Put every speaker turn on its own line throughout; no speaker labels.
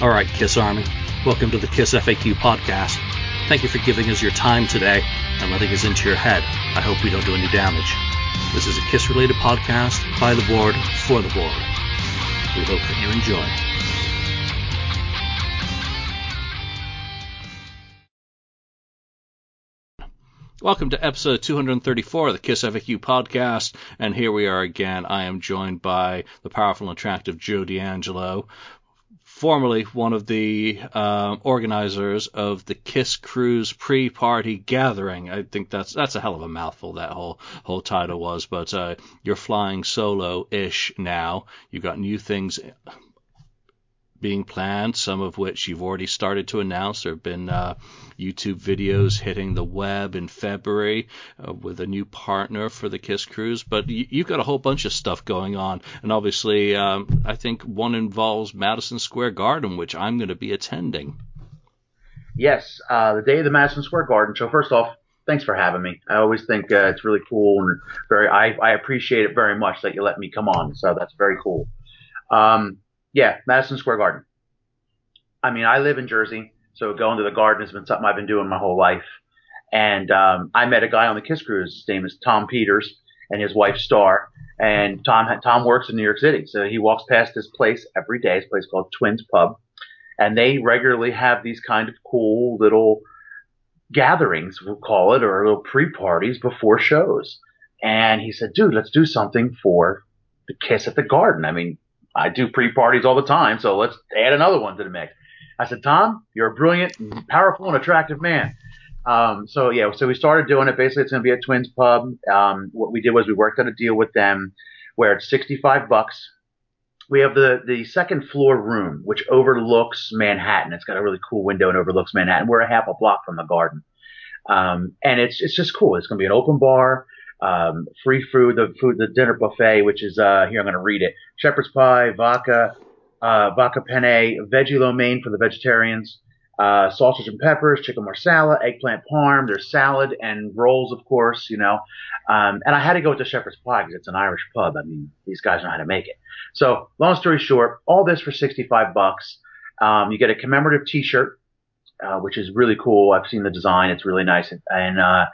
All right, Kiss Army, welcome to the Kiss FAQ podcast. Thank you for giving us your time today and letting us into your head. I hope we don't do any damage. This is a Kiss related podcast by the board for the board. We hope that you enjoy. Welcome to episode 234 of the Kiss FAQ podcast, and here we are again. I am joined by the powerful and attractive Joe D'Angelo, formerly one of the uh, organizers of the Kiss Cruise pre-party gathering. I think that's that's a hell of a mouthful. That whole whole title was, but uh, you're flying solo-ish now. You've got new things being planned, some of which you've already started to announce. There have been uh, YouTube videos hitting the web in February uh, with a new partner for the Kiss Cruise, but you, have got a whole bunch of stuff going on. And obviously, um, I think one involves Madison Square Garden, which I'm going to be attending.
Yes, uh, the day of the Madison Square Garden show. First off, thanks for having me. I always think uh, it's really cool and very. I, I appreciate it very much that you let me come on. So that's very cool. Um, yeah, Madison Square Garden. I mean, I live in Jersey, so going to the garden has been something I've been doing my whole life. And um, I met a guy on the Kiss Cruise. His name is Tom Peters, and his wife Star. And Tom Tom works in New York City, so he walks past this place every day. It's a place called Twins Pub, and they regularly have these kind of cool little gatherings, we'll call it, or little pre-parties before shows. And he said, "Dude, let's do something for the Kiss at the Garden." I mean, I do pre-parties all the time, so let's add another one to the mix. I said, Tom, you're a brilliant, powerful, and attractive man. Um, so yeah, so we started doing it. Basically, it's going to be at Twins Pub. Um, what we did was we worked out a deal with them where it's 65 bucks. We have the the second floor room, which overlooks Manhattan. It's got a really cool window and overlooks Manhattan. We're a half a block from the garden, um, and it's it's just cool. It's going to be an open bar um, free food, the food, the dinner buffet, which is uh, here I'm going to read it: shepherd's pie, vodka, uh, vodka penne, veggie lo mein for the vegetarians, uh, sausage and peppers, chicken marsala, eggplant parm. There's salad and rolls, of course, you know. Um, and I had to go with the shepherd's pie because it's an Irish pub. I mean, these guys know how to make it. So, long story short, all this for 65 bucks. Um, you get a commemorative T-shirt, uh, which is really cool. I've seen the design; it's really nice. And uh,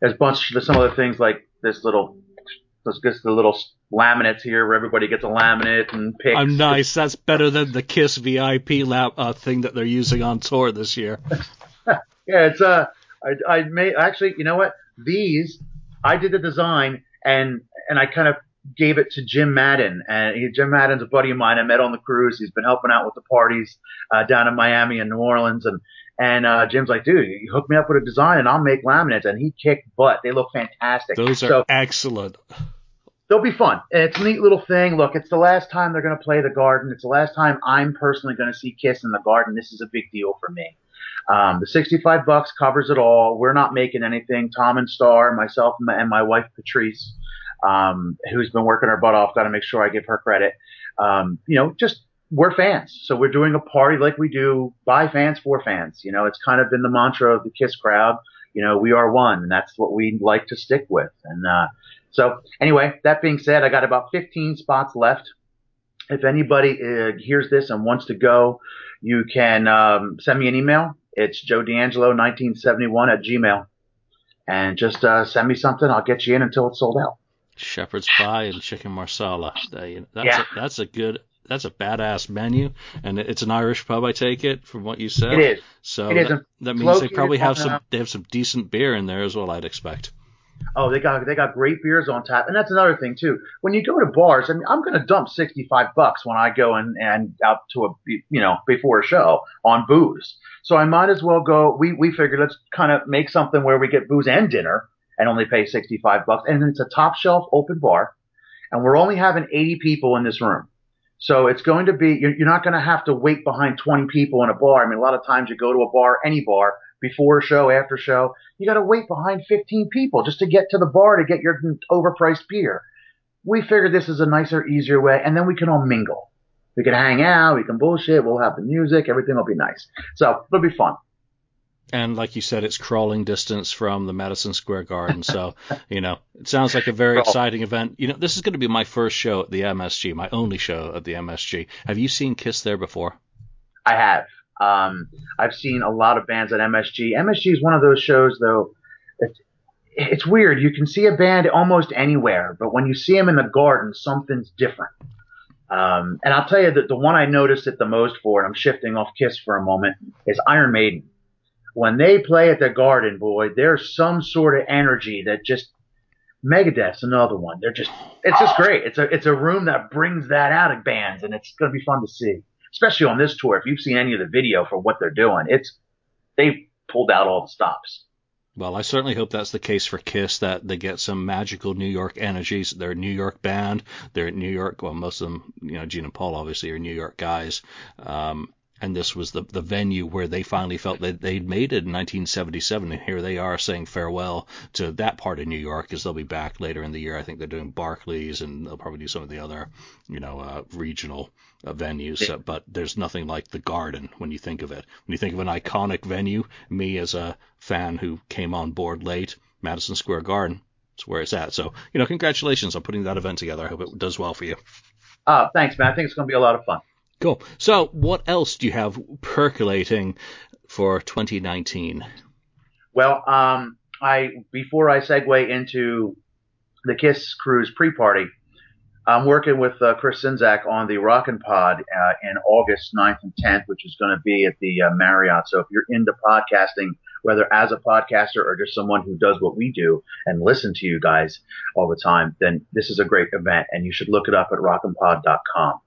there's a bunch of some other things like this little let's get the little laminates here where everybody gets a laminate and picks.
I'm nice. That's better than the Kiss VIP lap uh, thing that they're using on tour this year.
yeah, it's uh, I, I made actually, you know what? These I did the design and and I kind of gave it to Jim Madden. And he, Jim Madden's a buddy of mine. I met on the cruise. He's been helping out with the parties uh, down in Miami and New Orleans. And and uh, Jim's like, dude, you hook me up with a design and I'll make laminates. And he kicked butt. They look fantastic.
Those are so, excellent.
They'll be fun. And It's a neat little thing. Look, it's the last time they're going to play the garden. It's the last time I'm personally going to see Kiss in the garden. This is a big deal for me. Um, the 65 bucks covers it all. We're not making anything. Tom and Star, myself and my, and my wife Patrice, um, who's been working her butt off. Got to make sure I give her credit. Um, you know, just we're fans. So we're doing a party like we do by fans for fans. You know, it's kind of been the mantra of the Kiss crowd. You know, we are one, and that's what we like to stick with. And uh, so, anyway, that being said, I got about 15 spots left. If anybody uh, hears this and wants to go, you can um, send me an email. It's Joe D'Angelo 1971 at Gmail, and just uh, send me something. I'll get you in until it's sold out.
Shepherd's pie and chicken marsala. That's yeah. a, that's a good that's a badass menu, and it's an Irish pub. I take it from what you said.
It is.
So
it is
that, that means they probably have some. Uh, they have some decent beer in there as well. I'd expect.
Oh, they got they got great beers on tap, and that's another thing too. When you go to bars, I mean, I'm going to dump 65 bucks when I go and and out to a you know before a show on booze. So I might as well go. We we figured let's kind of make something where we get booze and dinner and only pay 65 bucks, and it's a top shelf open bar, and we're only having 80 people in this room. So it's going to be, you're, not going to have to wait behind 20 people in a bar. I mean, a lot of times you go to a bar, any bar, before show, after show, you got to wait behind 15 people just to get to the bar to get your overpriced beer. We figured this is a nicer, easier way, and then we can all mingle. We can hang out, we can bullshit, we'll have the music, everything will be nice. So it'll be fun
and like you said, it's crawling distance from the Madison Square Garden. So, you know, it sounds like a very exciting event. You know, this is going to be my first show at the MSG, my only show at the MSG. Have you seen Kiss there before?
I have. Um, I've seen a lot of bands at MSG. MSG is one of those shows, though. It's, it's weird. You can see a band almost anywhere, but when you see them in the garden, something's different. Um, and I'll tell you that the one I noticed it the most for, and I'm shifting off Kiss for a moment, is Iron Maiden. When they play at the Garden, boy, there's some sort of energy that just Megadeth's another one. They're just, it's just great. It's a, it's a room that brings that out of bands, and it's going to be fun to see, especially on this tour. If you've seen any of the video for what they're doing, it's they've pulled out all the stops.
Well, I certainly hope that's the case for Kiss, that they get some magical New York energies. They're a New York band. They're in New York. Well, most of them, you know, Gene and Paul obviously are New York guys. Um, and this was the the venue where they finally felt that they'd made it in 1977, and here they are saying farewell to that part of New York, as they'll be back later in the year. I think they're doing Barclays, and they'll probably do some of the other, you know, uh, regional uh, venues. Yeah. but there's nothing like the Garden when you think of it. When you think of an iconic venue, me as a fan who came on board late, Madison Square Garden. It's where it's at. So, you know, congratulations on putting that event together. I hope it does well for you.
Uh, thanks, man. I think it's going to be a lot of fun.
Cool. So, what else do you have percolating for 2019?
Well, um, I before I segue into the Kiss Cruise pre-party, I'm working with uh, Chris Czynszak on the Rockin' Pod uh, in August 9th and 10th, which is going to be at the uh, Marriott. So if you're into podcasting, whether as a podcaster or just someone who does what we do and listen to you guys all the time, then this is a great event, and you should look it up at rockinpod.com.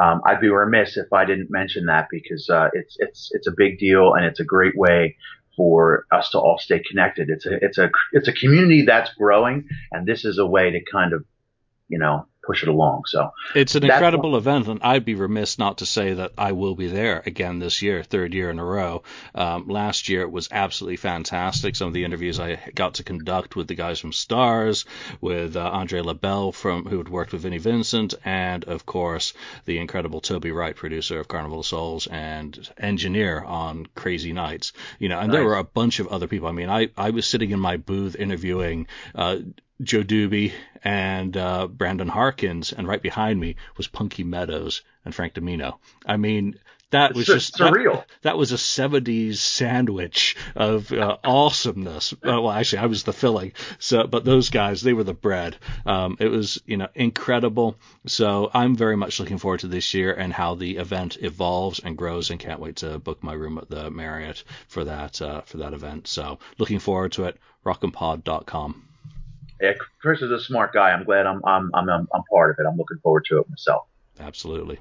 Um, I'd be remiss if I didn't mention that because uh, it's it's it's a big deal and it's a great way for us to all stay connected. It's a it's a it's a community that's growing, and this is a way to kind of you know push it along. So
it's an incredible event, and I'd be remiss not to say that I will be there again this year, third year in a row. Um, last year it was absolutely fantastic. Some of the interviews I got to conduct with the guys from Starz, with uh, Andre LaBelle from who had worked with Vinnie Vincent, and of course the incredible Toby Wright, producer of Carnival of Souls and engineer on Crazy Nights. You know, and nice. there were a bunch of other people. I mean, I I was sitting in my booth interviewing. Uh, Joe Doobie and uh, Brandon Harkins, and right behind me was Punky Meadows and Frank Dimino. I mean, that was
it's
just
surreal.
That, that, was a 70s sandwich of uh, awesomeness. Uh, well, actually, I was the filling. So, but those guys, they were the bread. Um, it was, you know, incredible. So I'm very much looking forward to this year and how the event evolves and grows, and can't wait to book my room at the Marriott for that uh, for that event. So looking forward to it. Rockinpod.com.
Yeah, Chris is a smart guy. I'm glad I'm I'm I'm I'm part of it. I'm looking forward to it myself.
Absolutely.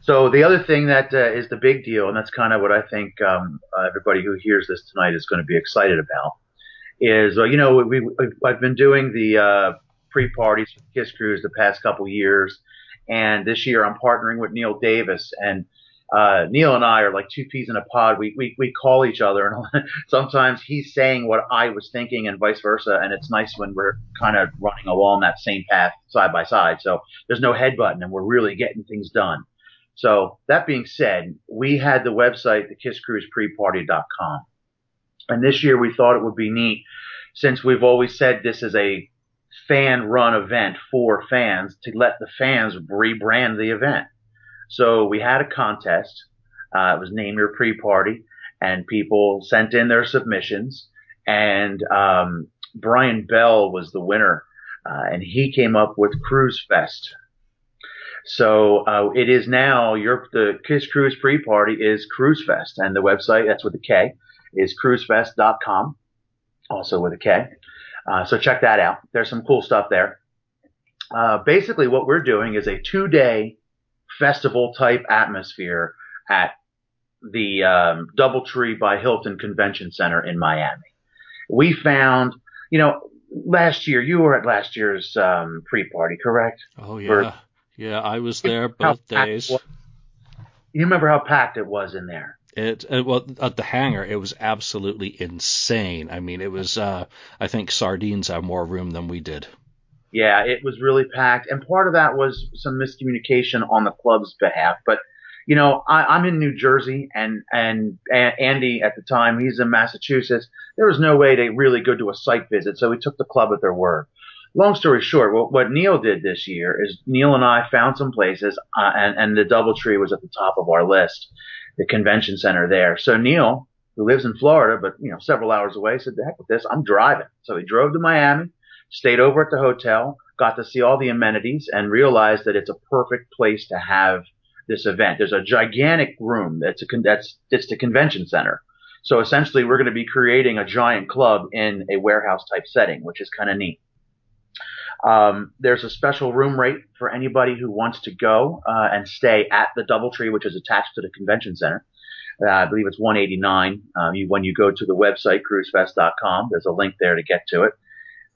So the other thing that uh, is the big deal, and that's kind of what I think um, uh, everybody who hears this tonight is going to be excited about, is uh, you know we, we I've been doing the uh, pre-parties for Kiss Cruise the past couple years, and this year I'm partnering with Neil Davis, and uh, Neil and I are like two peas in a pod. We, we, we call each other and sometimes he's saying what I was thinking and vice versa. And it's nice when we're kind of running along that same path side by side. So there's no head headbutting and we're really getting things done. So that being said, we had the website, thekisscruisepreparty.com. And this year we thought it would be neat since we've always said this is a fan run event for fans to let the fans rebrand the event. So we had a contest. Uh, it was name your pre-party, and people sent in their submissions. And um, Brian Bell was the winner, uh, and he came up with Cruise Fest. So uh, it is now your the Kiss Cruise pre-party is Cruise Fest, and the website that's with a K is cruisefest.com, also with a K. Uh, so check that out. There's some cool stuff there. Uh, basically, what we're doing is a two-day festival type atmosphere at the um, DoubleTree by Hilton Convention Center in Miami. We found, you know, last year you were at last year's um, pre-party, correct?
Oh yeah, For, yeah, I was there both days.
You remember how packed it was in there?
It, it, well at the hangar it was absolutely insane. I mean it was uh, I think sardines have more room than we did
yeah, it was really packed, and part of that was some miscommunication on the club's behalf. But you know, I, I'm in New Jersey, and and Andy at the time he's in Massachusetts. There was no way to really go to a site visit, so we took the club at their word. Long story short, what, what Neil did this year is Neil and I found some places, uh, and and the DoubleTree was at the top of our list the convention center there. So Neil, who lives in Florida, but you know, several hours away, said, "The heck with this, I'm driving." So he drove to Miami, stayed over at the hotel, got to see all the amenities, and realized that it's a perfect place to have this event. There's a gigantic room that's a that's it's the convention center. So essentially, we're going to be creating a giant club in a warehouse type setting, which is kind of neat. Um, there's a special room rate for anybody who wants to go uh, and stay at the DoubleTree, which is attached to the convention center. Uh, I believe it's 189. Um, you, when you go to the website cruisefest.com, there's a link there to get to it.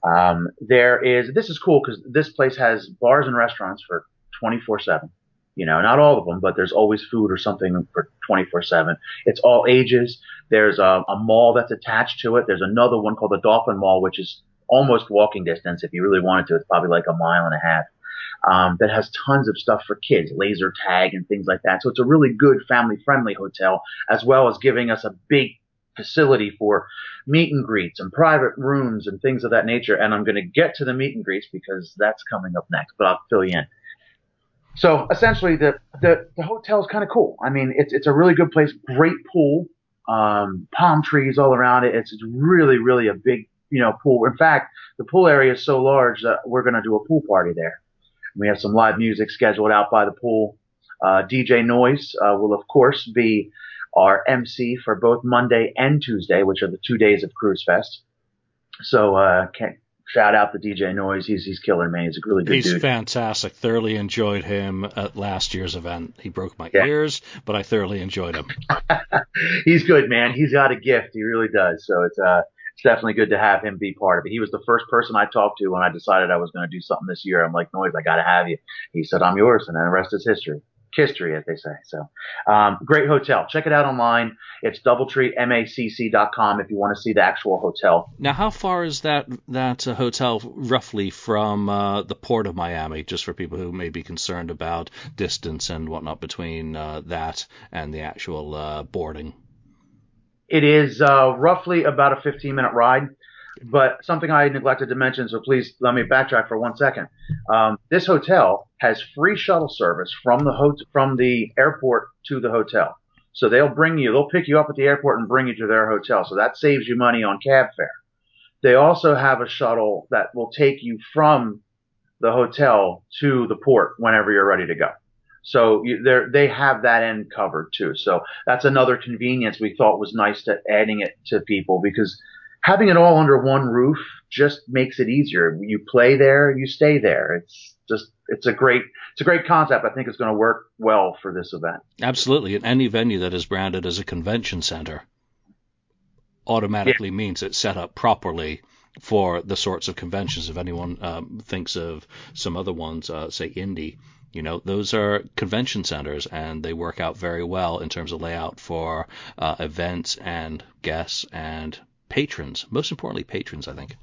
Um, there is this is cool because this place has bars and restaurants for 24/7. You know, not all of them, but there's always food or something for 24/7. It's all ages. There's a, a mall that's attached to it. There's another one called the Dolphin Mall, which is almost walking distance. If you really wanted to, it's probably like a mile and a half. Um, that has tons of stuff for kids, laser tag and things like that. So it's a really good family friendly hotel, as well as giving us a big facility for meet and greets and private rooms and things of that nature. And I'm going to get to the meet and greets because that's coming up next, but I'll fill you in. So essentially, the the, the hotel is kind of cool. I mean, it's it's a really good place, great pool, um, palm trees all around it. It's, it's really really a big you know, pool. In fact, the pool area is so large that we're going to do a pool party there. We have some live music scheduled out by the pool. Uh, DJ Noise uh, will of course be our MC for both Monday and Tuesday, which are the two days of Cruise Fest. So uh, shout out to DJ Noise. He's he's killer man. He's a really good
he's
dude.
He's fantastic. Thoroughly enjoyed him at last year's event. He broke my yeah. ears, but I thoroughly enjoyed him.
he's good, man. He's got a gift. He really does. So it's uh it's definitely good to have him be part of it. He was the first person I talked to when I decided I was going to do something this year. I'm like, Noise, I got to have you. He said, I'm yours. And then the rest is history. History, as they say. So, um, great hotel. Check it out online. It's doubletreemacc.com if you want to see the actual hotel.
Now, how far is that that uh, hotel roughly from uh, the port of Miami? Just for people who may be concerned about distance and whatnot between uh, that and the actual uh, boarding.
It is uh, roughly about a 15 minute ride, but something I neglected to mention, so please let me backtrack for one second. Um, this hotel has free shuttle service from the ho- from the airport to the hotel. So they'll bring you, they'll pick you up at the airport and bring you to their hotel. So that saves you money on cab fare. They also have a shuttle that will take you from the hotel to the port whenever you're ready to go. So they have that end covered too. So that's another convenience we thought was nice to adding it to people because having it all under one roof just makes it easier. You play there, you stay there. It's just it's a great it's a great concept. I think it's going to work well for this event.
Absolutely, and any venue that is branded as a convention center automatically yeah. means it's set up properly for the sorts of conventions. If anyone um, thinks of some other ones, uh, say Indy, you know, those are convention centers, and they work out very well in terms of layout for uh, events and guests and patrons. Most importantly, patrons, I think.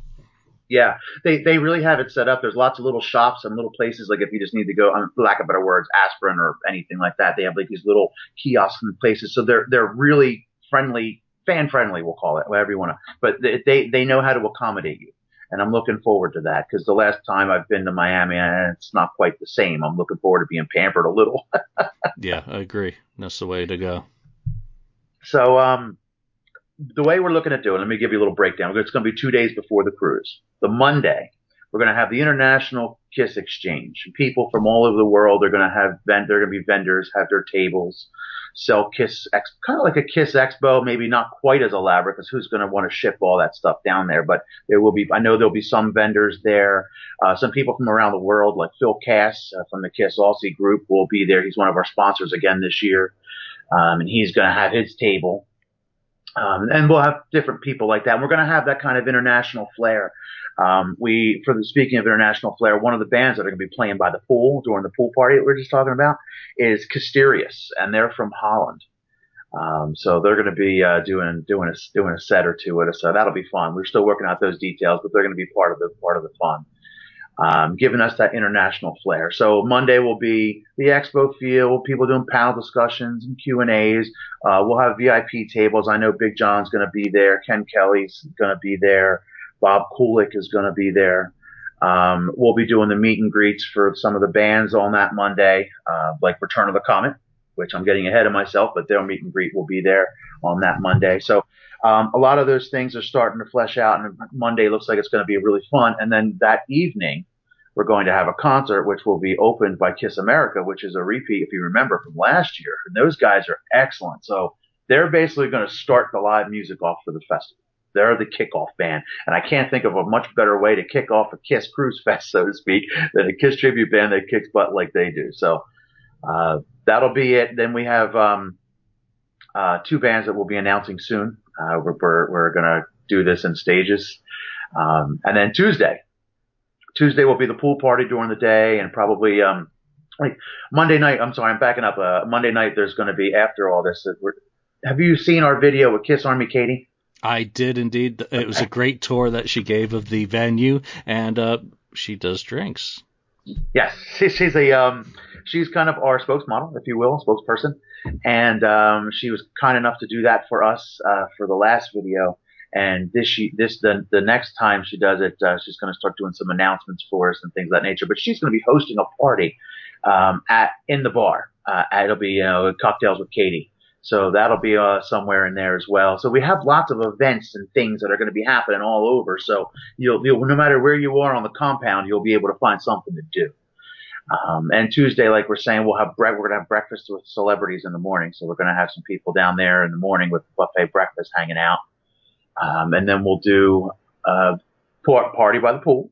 Yeah, they they really have it set up. There's lots of little shops and little places. Like if you just need to go, on lack of better words, aspirin or anything like that, they have like these little kiosks and places. So they're they're really friendly, fan friendly, we'll call it, whatever you want to. But they they know how to accommodate you and I'm looking forward to that because the last time I've been to Miami, it's not quite the same. I'm looking forward to being pampered a little.
yeah, I agree. That's the way to go.
So, um, the way we're looking at doing, let me give you a little breakdown. It's going to be two days before the cruise. The Monday, we're going to have the International Kiss Exchange. People from all over the world are going to have, they're going to be vendors, have their tables sell Kiss, kind of like a Kiss Expo, maybe not quite as elaborate because who's going to want to ship all that stuff down there? But there will be, I know there'll be some vendors there, uh, some people from around the world, like Phil Cass uh, from the Kiss Aussie group will be there. He's one of our sponsors again this year. Um, and he's going to have his table. Um, and we'll have different people like that. And we're going to have that kind of international flair. Um, we, for the speaking of international flair, one of the bands that are going to be playing by the pool during the pool party that we are just talking about is Casterius, and they're from Holland. Um, so they're going to be uh, doing doing a doing a set or two with us. So that'll be fun. We're still working out those details, but they're going to be part of the part of the fun, um, giving us that international flair. So Monday will be the expo feel, people doing panel discussions and Q and A's. Uh, we'll have VIP tables. I know Big John's going to be there. Ken Kelly's going to be there. Bob Kulick is going to be there. Um, we'll be doing the meet and greets for some of the bands on that Monday, uh, like Return of the Comet. which I'm getting ahead of myself, but their meet and greet will be there on that Monday. So um, a lot of those things are starting to flesh out, and Monday looks like it's going to be really fun. And then that evening, we're going to have a concert which will be opened by Kiss America, which is a repeat, if you remember, from last year. And those guys are excellent. So they're basically going to start the live music off for the festival. They're the kickoff band. And I can't think of a much better way to kick off a Kiss Cruise Fest, so to speak, than a Kiss tribute band that kicks butt like they do. So, uh, that'll be it. Then we have, um, uh, two bands that we'll be announcing soon. Uh, we're, we're, we're going to do this in stages. Um, and then Tuesday, Tuesday will be the pool party during the day and probably, um, like Monday night. I'm sorry, I'm backing up. Uh, Monday night, there's going to be after all this. have you seen our video with Kiss Army Katie?
I did indeed. It was a great tour that she gave of the venue, and uh, she does drinks.
Yes, she, she's a um, she's kind of our spokesmodel, if you will, spokesperson, and um, she was kind enough to do that for us uh, for the last video. And this she this the the next time she does it, uh, she's going to start doing some announcements for us and things of that nature. But she's going to be hosting a party um, at in the bar. Uh, it'll be you know cocktails with Katie. So that'll be uh, somewhere in there as well. So we have lots of events and things that are going to be happening all over. So you'll, you'll no matter where you are on the compound, you'll be able to find something to do. Um, and Tuesday, like we're saying, we'll have bre- we're gonna have breakfast with celebrities in the morning. So we're gonna have some people down there in the morning with buffet breakfast hanging out. Um, and then we'll do a party by the pool.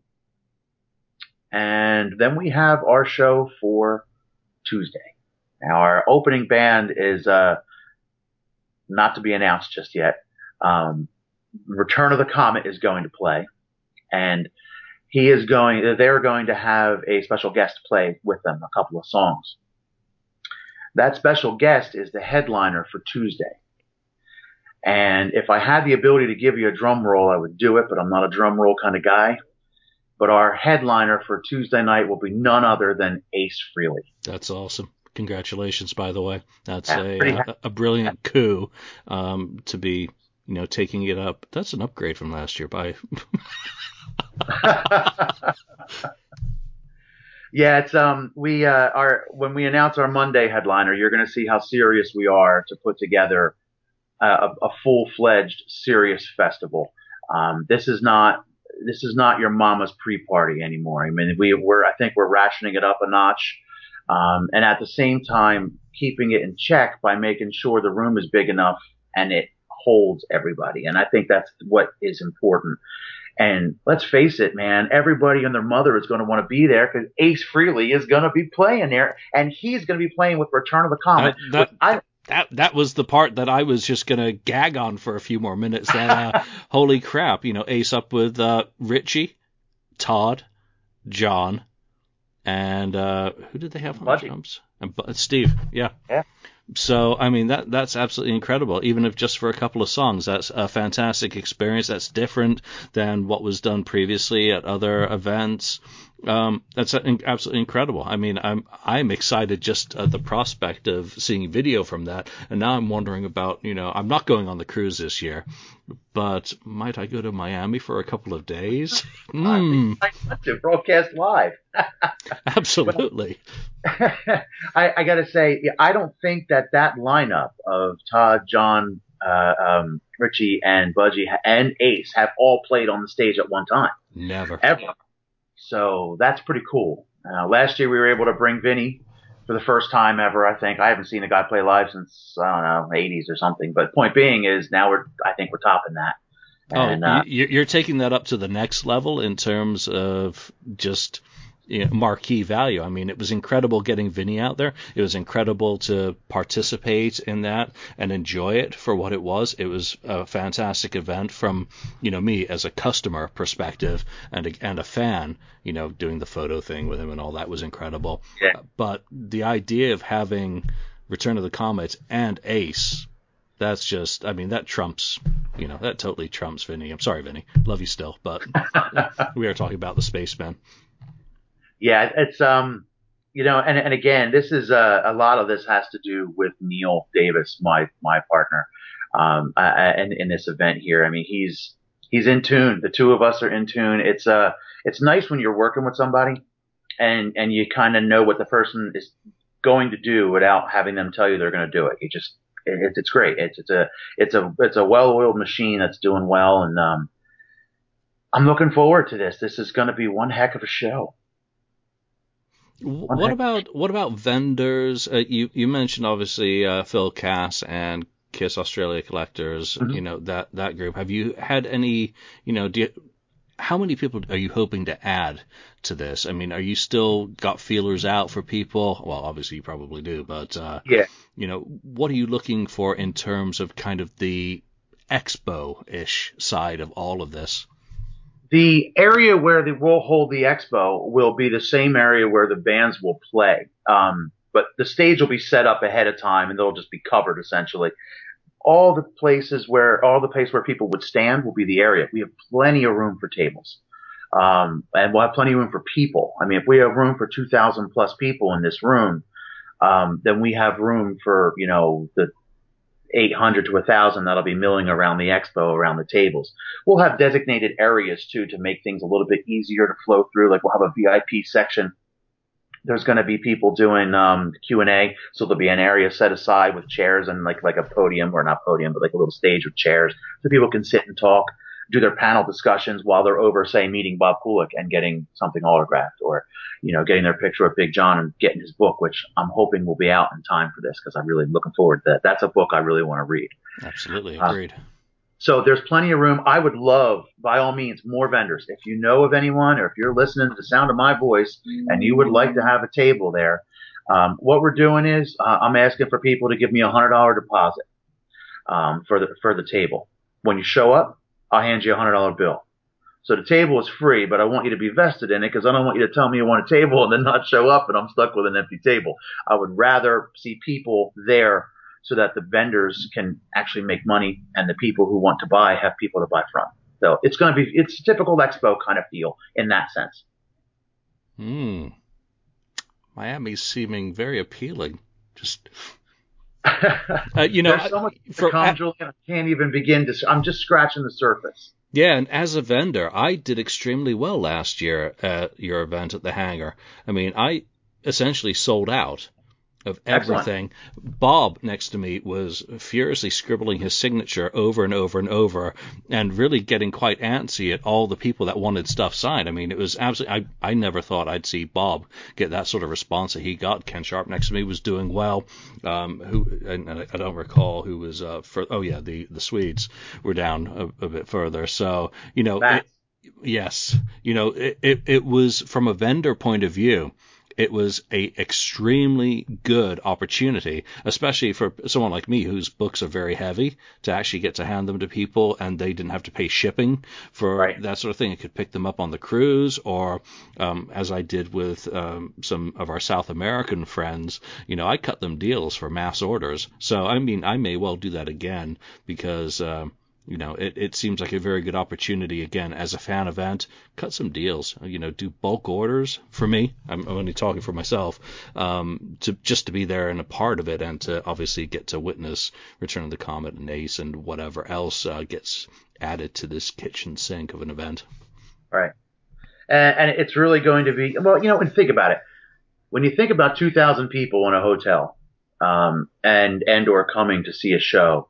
And then we have our show for Tuesday. Now our opening band is, uh, not to be announced just yet. Um, Return of the Comet is going to play, and he is going. They're going to have a special guest play with them a couple of songs. That special guest is the headliner for Tuesday. And if I had the ability to give you a drum roll, I would do it, but I'm not a drum roll kind of guy. But our headliner for Tuesday night will be none other than Ace Frehley.
That's awesome. Congratulations, by the way. That's yeah, a, a, a brilliant coup um, to be, you know, taking it up. That's an upgrade from last year. By.
yeah, it's um we uh our when we announce our Monday headliner, you're going to see how serious we are to put together a, a full fledged serious festival. Um, this is not this is not your mama's pre-party anymore. I mean, we we're I think we're rationing it up a notch um, and at the same time keeping it in check by making sure the room is big enough and it holds everybody. And I think that's what is important. And let's face it, man, everybody and their mother is going to want to be there because Ace Frehley is going to be playing there, and he's going to be playing with Return of the Comet.
That, that, I, that that was the part that I was just gonna gag on for a few more minutes. That uh, holy crap, you know, Ace up with uh, Richie, Todd, John, and uh, who did they have on the drums? And Steve, yeah.
Yeah.
So I mean that that's absolutely incredible. Even if just for a couple of songs, that's a fantastic experience. That's different than what was done previously at other events. Um, that's absolutely incredible. I mean, I'm I'm excited just at the prospect of seeing video from that, and now I'm wondering about you know I'm not going on the cruise this year, but might I go to Miami for a couple of days?
mm. I want to broadcast live.
Absolutely.
I, I got to say, I don't think that that lineup of Todd, John, uh, um, Richie, and Budgie and Ace have all played on the stage at one time.
Never.
Ever. So that's pretty cool. Uh, last year we were able to bring Vinny for the first time ever. I think I haven't seen a guy play live since I don't know 80s or something. But point being is now we're I think we're topping that.
Oh, and, oh, uh, you're taking that up to the next level in terms of just you know, marquee value. I mean, it was incredible getting Vinny out there. It was incredible to participate in that and enjoy it for what it was. It was a fantastic event from, you know, me as a customer perspective and a, and a fan, you know, doing the photo thing with him and all that was incredible.
Yeah.
But the idea of having Return of the Comet and Ace, that's just, I mean, that trumps, you know, that totally trumps Vinny. I'm sorry, Vinny. Love you still, but we are talking about the spaceman
yeah, it's um, you know, and and again, this is uh, a lot of this has to do with Neil Davis, my my partner, um, and in this event here. I mean, he's he's in tune. The two of us are in tune. It's uh, it's nice when you're working with somebody, and and you kind of know what the person is going to do without having them tell you they're going to do it. You just it, it's great. It's it's a it's a it's a well-oiled machine that's doing well, and um, I'm looking forward to this. This is going to be one heck of a show.
What about what about vendors? Uh, you you mentioned obviously uh, Phil Cass and Kiss Australia Collectors. Mm-hmm. You know that that group. Have you had any? You know, do you, how many people are you hoping to add to this? I mean, are you still got feelers out for people? Well, obviously you probably do, but uh,
yeah,
you know, what are you looking for in terms of kind of the expo-ish side of all of this?
The area where they will hold the expo will be the same area where the bands will play. Um, but the stage will be set up ahead of time and they'll just be covered essentially all the places where all the place where people would stand will be the area. We have plenty of room for tables. Um, and we'll have plenty of room for people. I mean, if we have room for 2,000 plus people in this room, um, then we have room for, you know, the 800 to 1,000 that'll be milling around the expo, around the tables. We'll have designated areas too to make things a little bit easier to flow through. Like we'll have a VIP section there's going to be people doing um, Q and A, so there'll be an area set aside with chairs and like like a podium or not podium, but like a little stage with chairs, so people can sit and talk, do their panel discussions while they're over, say, meeting Bob Kulick and getting something autographed, or you know, getting their picture with Big John and getting his book, which I'm hoping will be out in time for this because I'm really looking forward to that. That's a book I really want to read.
Absolutely agreed. Uh,
so there's plenty of room. I would love, by all means, more vendors. If you know of anyone or if you're listening to the sound of my voice and you would like to have a table there, um, what we're doing is uh, I'm asking for people to give me a hundred dollar deposit um, for the for the table. When you show up, I'll hand you a hundred dollar bill. So the table is free, but I want you to be vested in it because I don't want you to tell me you want a table and then not show up and I'm stuck with an empty table. I would rather see people there so that the vendors can actually make money and the people who want to buy have people to buy from. So it's going to be, it's a typical expo kind of feel in that sense.
Hmm. Miami's seeming very appealing. Just,
uh, you know, There's so much for, come, Julian, I can't even begin to, I'm just scratching the surface.
Yeah, and as a vendor, I did extremely well last year at your event at the hangar. I mean, I essentially sold out of everything. Excellent. Bob next to me was furiously scribbling his signature over and over and over and really getting quite antsy at all the people that wanted stuff signed. I mean, it was absolutely, I, I never thought I'd see Bob get that sort of response that he got. Ken Sharp next to me was doing well. Um, who, and, and I don't recall who was, uh, for, oh yeah, the, the Swedes were down a, a bit further. So, you know, it, yes, you know, it, it, it was from a vendor point of view it was a extremely good opportunity, especially for someone like me whose books are very heavy, to actually get to hand them to people and they didn't have to pay shipping for right. that sort of thing. I could pick them up on the cruise, or um, as I did with um, some of our South American friends, you know, I cut them deals for mass orders. So I mean, I may well do that again because. Um, you know, it, it seems like a very good opportunity again as a fan event. Cut some deals, you know, do bulk orders for me. I'm, only talking for myself. Um, to just to be there and a part of it, and to obviously get to witness Return of the Comet and Ace and whatever else uh, gets added to this kitchen sink of an event.
Right, and, and it's really going to be well, you know, and think about it. When you think about 2,000 people in a hotel, um, and and or coming to see a show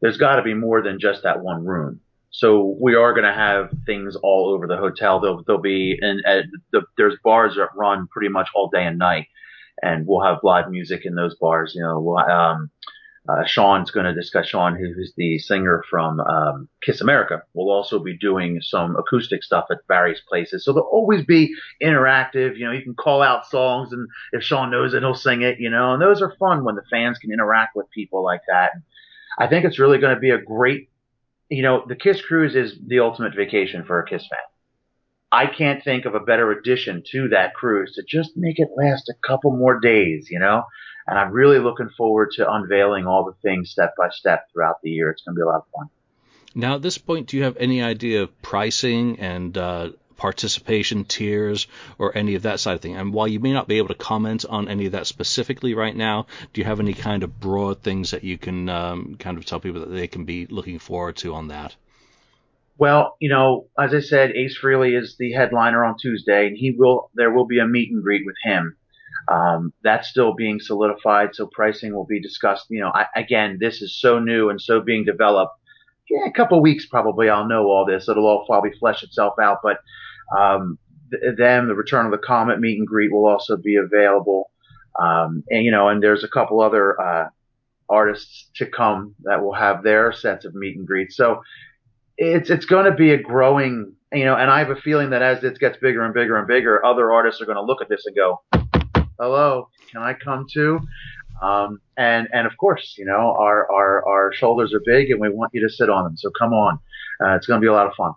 there's got to be more than just that one room. So we are going to have things all over the hotel. There'll, there'll be, and the, there's bars that run pretty much all day and night, and we'll have live music in those bars. You know, we'll, um, uh, Sean's going to discuss Sean, who's the singer from um, Kiss America, We'll also be doing some acoustic stuff at various places. So there'll always be interactive. You know, you can call out songs, and if Sean knows it, he'll sing it. You know, and those are fun when the fans can interact with people like that. I think it's really going to be a great, you know, the Kiss Cruise is the ultimate vacation for a Kiss fan. I can't think of a better addition to that cruise to just make it last a couple more days, you know? And I'm really looking forward to unveiling all the things step by step throughout the year. It's going to be a lot of fun.
Now, at this point, do you have any idea of pricing and uh, participation tiers or any of that side of thing. And while you may not be able to comment on any of that specifically right now, do you have any kind of broad things that you can um, kind of tell people that they can be looking forward to on that?
Well, you know, as I said, Ace Frehley is the headliner on Tuesday, and he will there will be a meet and greet with him. Um, that's still being solidified, so pricing will be discussed. You know, I, again, this is so new and so being developed. Yeah, a couple weeks probably I'll know all this. It'll all probably flesh itself out, but um, th- them, the Return of the Comet meet and greet will also be available. Um, and you know, and there's a couple other uh, artists to come that will have their sets of meet and greets. So it's it's going to be a growing, you know, and I have a feeling that as it gets bigger and bigger and bigger, other artists are going to look at this and go, "Hello, can I come too?" Um, and and of course, you know, our our our shoulders are big, and we want you to sit on them. So come on, uh, it's going to be a lot of fun.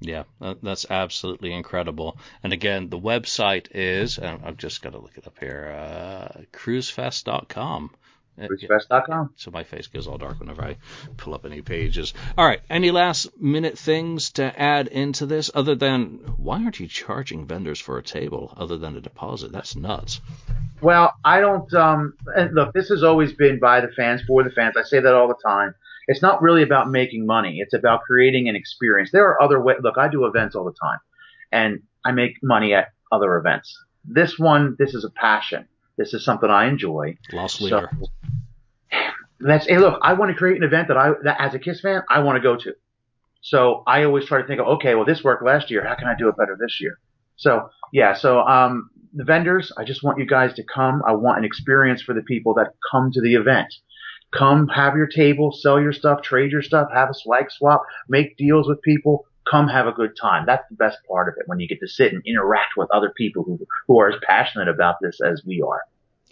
Yeah, that's absolutely incredible. And again, the website is, I've just got to look it up here, uh, cruisefest.com.
Cruisefest.com.
So my face goes all dark whenever I pull up any pages. All right, any last minute things to add into this other than why aren't you charging vendors for a table other than a deposit? That's nuts.
Well, I don't. Um, look, this has always been by the fans for the fans. I say that all the time it's not really about making money. It's about creating an experience. There are other ways. Look, I do events all the time and I make money at other events. This one, this is a passion. This is something I enjoy.
Lost leader. So,
that's, hey, look, I want to create an event that I, that as a Kiss fan, I want to go to. So I always try to think of, okay, well, this worked last year. How can I do it better this year? So yeah, so, um, the vendors, I just want you guys to come. I want an experience for the people that come to the event. Come have your table, sell your stuff, trade your stuff, have a swag swap, make deals with people. Come have a good time. That's the best part of it when you get to sit and interact with other people who, who are as passionate about this as we are.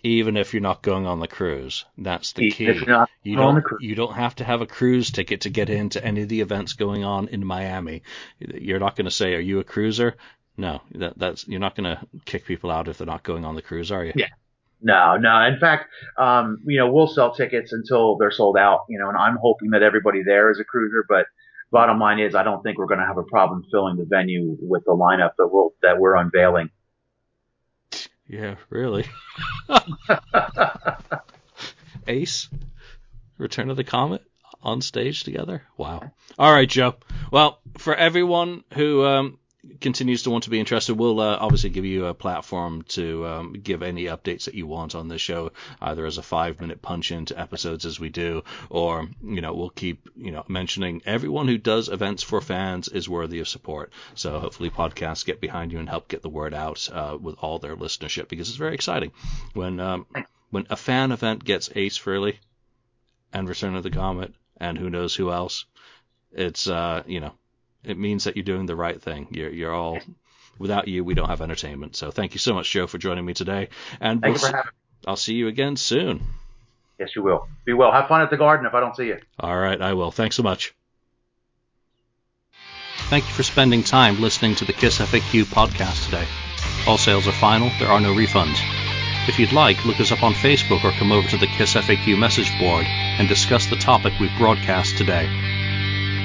Even if you're not going on the cruise, that's the key. you don't you don't have to have a cruise ticket to get into any of the events going on in Miami. You're not going to say, "Are you a cruiser?" No, that, that's you're not going to kick people out if they're not going on the cruise, are you?
Yeah, no, no. In fact, um, you know, we'll sell tickets until they're sold out, you know, and I'm hoping that everybody there is a cruiser, but bottom line is I don't think we're going to have a problem filling the venue with the lineup that we're, that we're unveiling.
Yeah, really. Ace, Return of the Comet on stage together. Wow. All right, Joe. Well, for everyone who um, continues to want to be interested, we'll uh, obviously give you a platform to um, give any updates that you want on this show, either as a five minute punch into episodes as we do, or you know we'll keep you know mentioning everyone who does events for fans is worthy of support. So hopefully podcasts get behind you and help get the word out uh, with all their listenership because it's very exciting when um, when a fan event gets Ace Frehley and Return of the Comet and who knows who else. It's uh, you know it means that you're doing the right thing. You're, you're all, without you, we don't have entertainment. So thank you so much, Joe, for joining me today. And
we'll see,
I'll see you again soon.
Yes, you will. Be well. Have fun at the garden if I don't see you.
All right, I will. Thanks so much. Thank you for spending time listening to the Kiss FAQ podcast today. All sales are final, there are no refunds. If you'd like, look us up on Facebook or come over to the Kiss FAQ message board and discuss the topic we've broadcast today.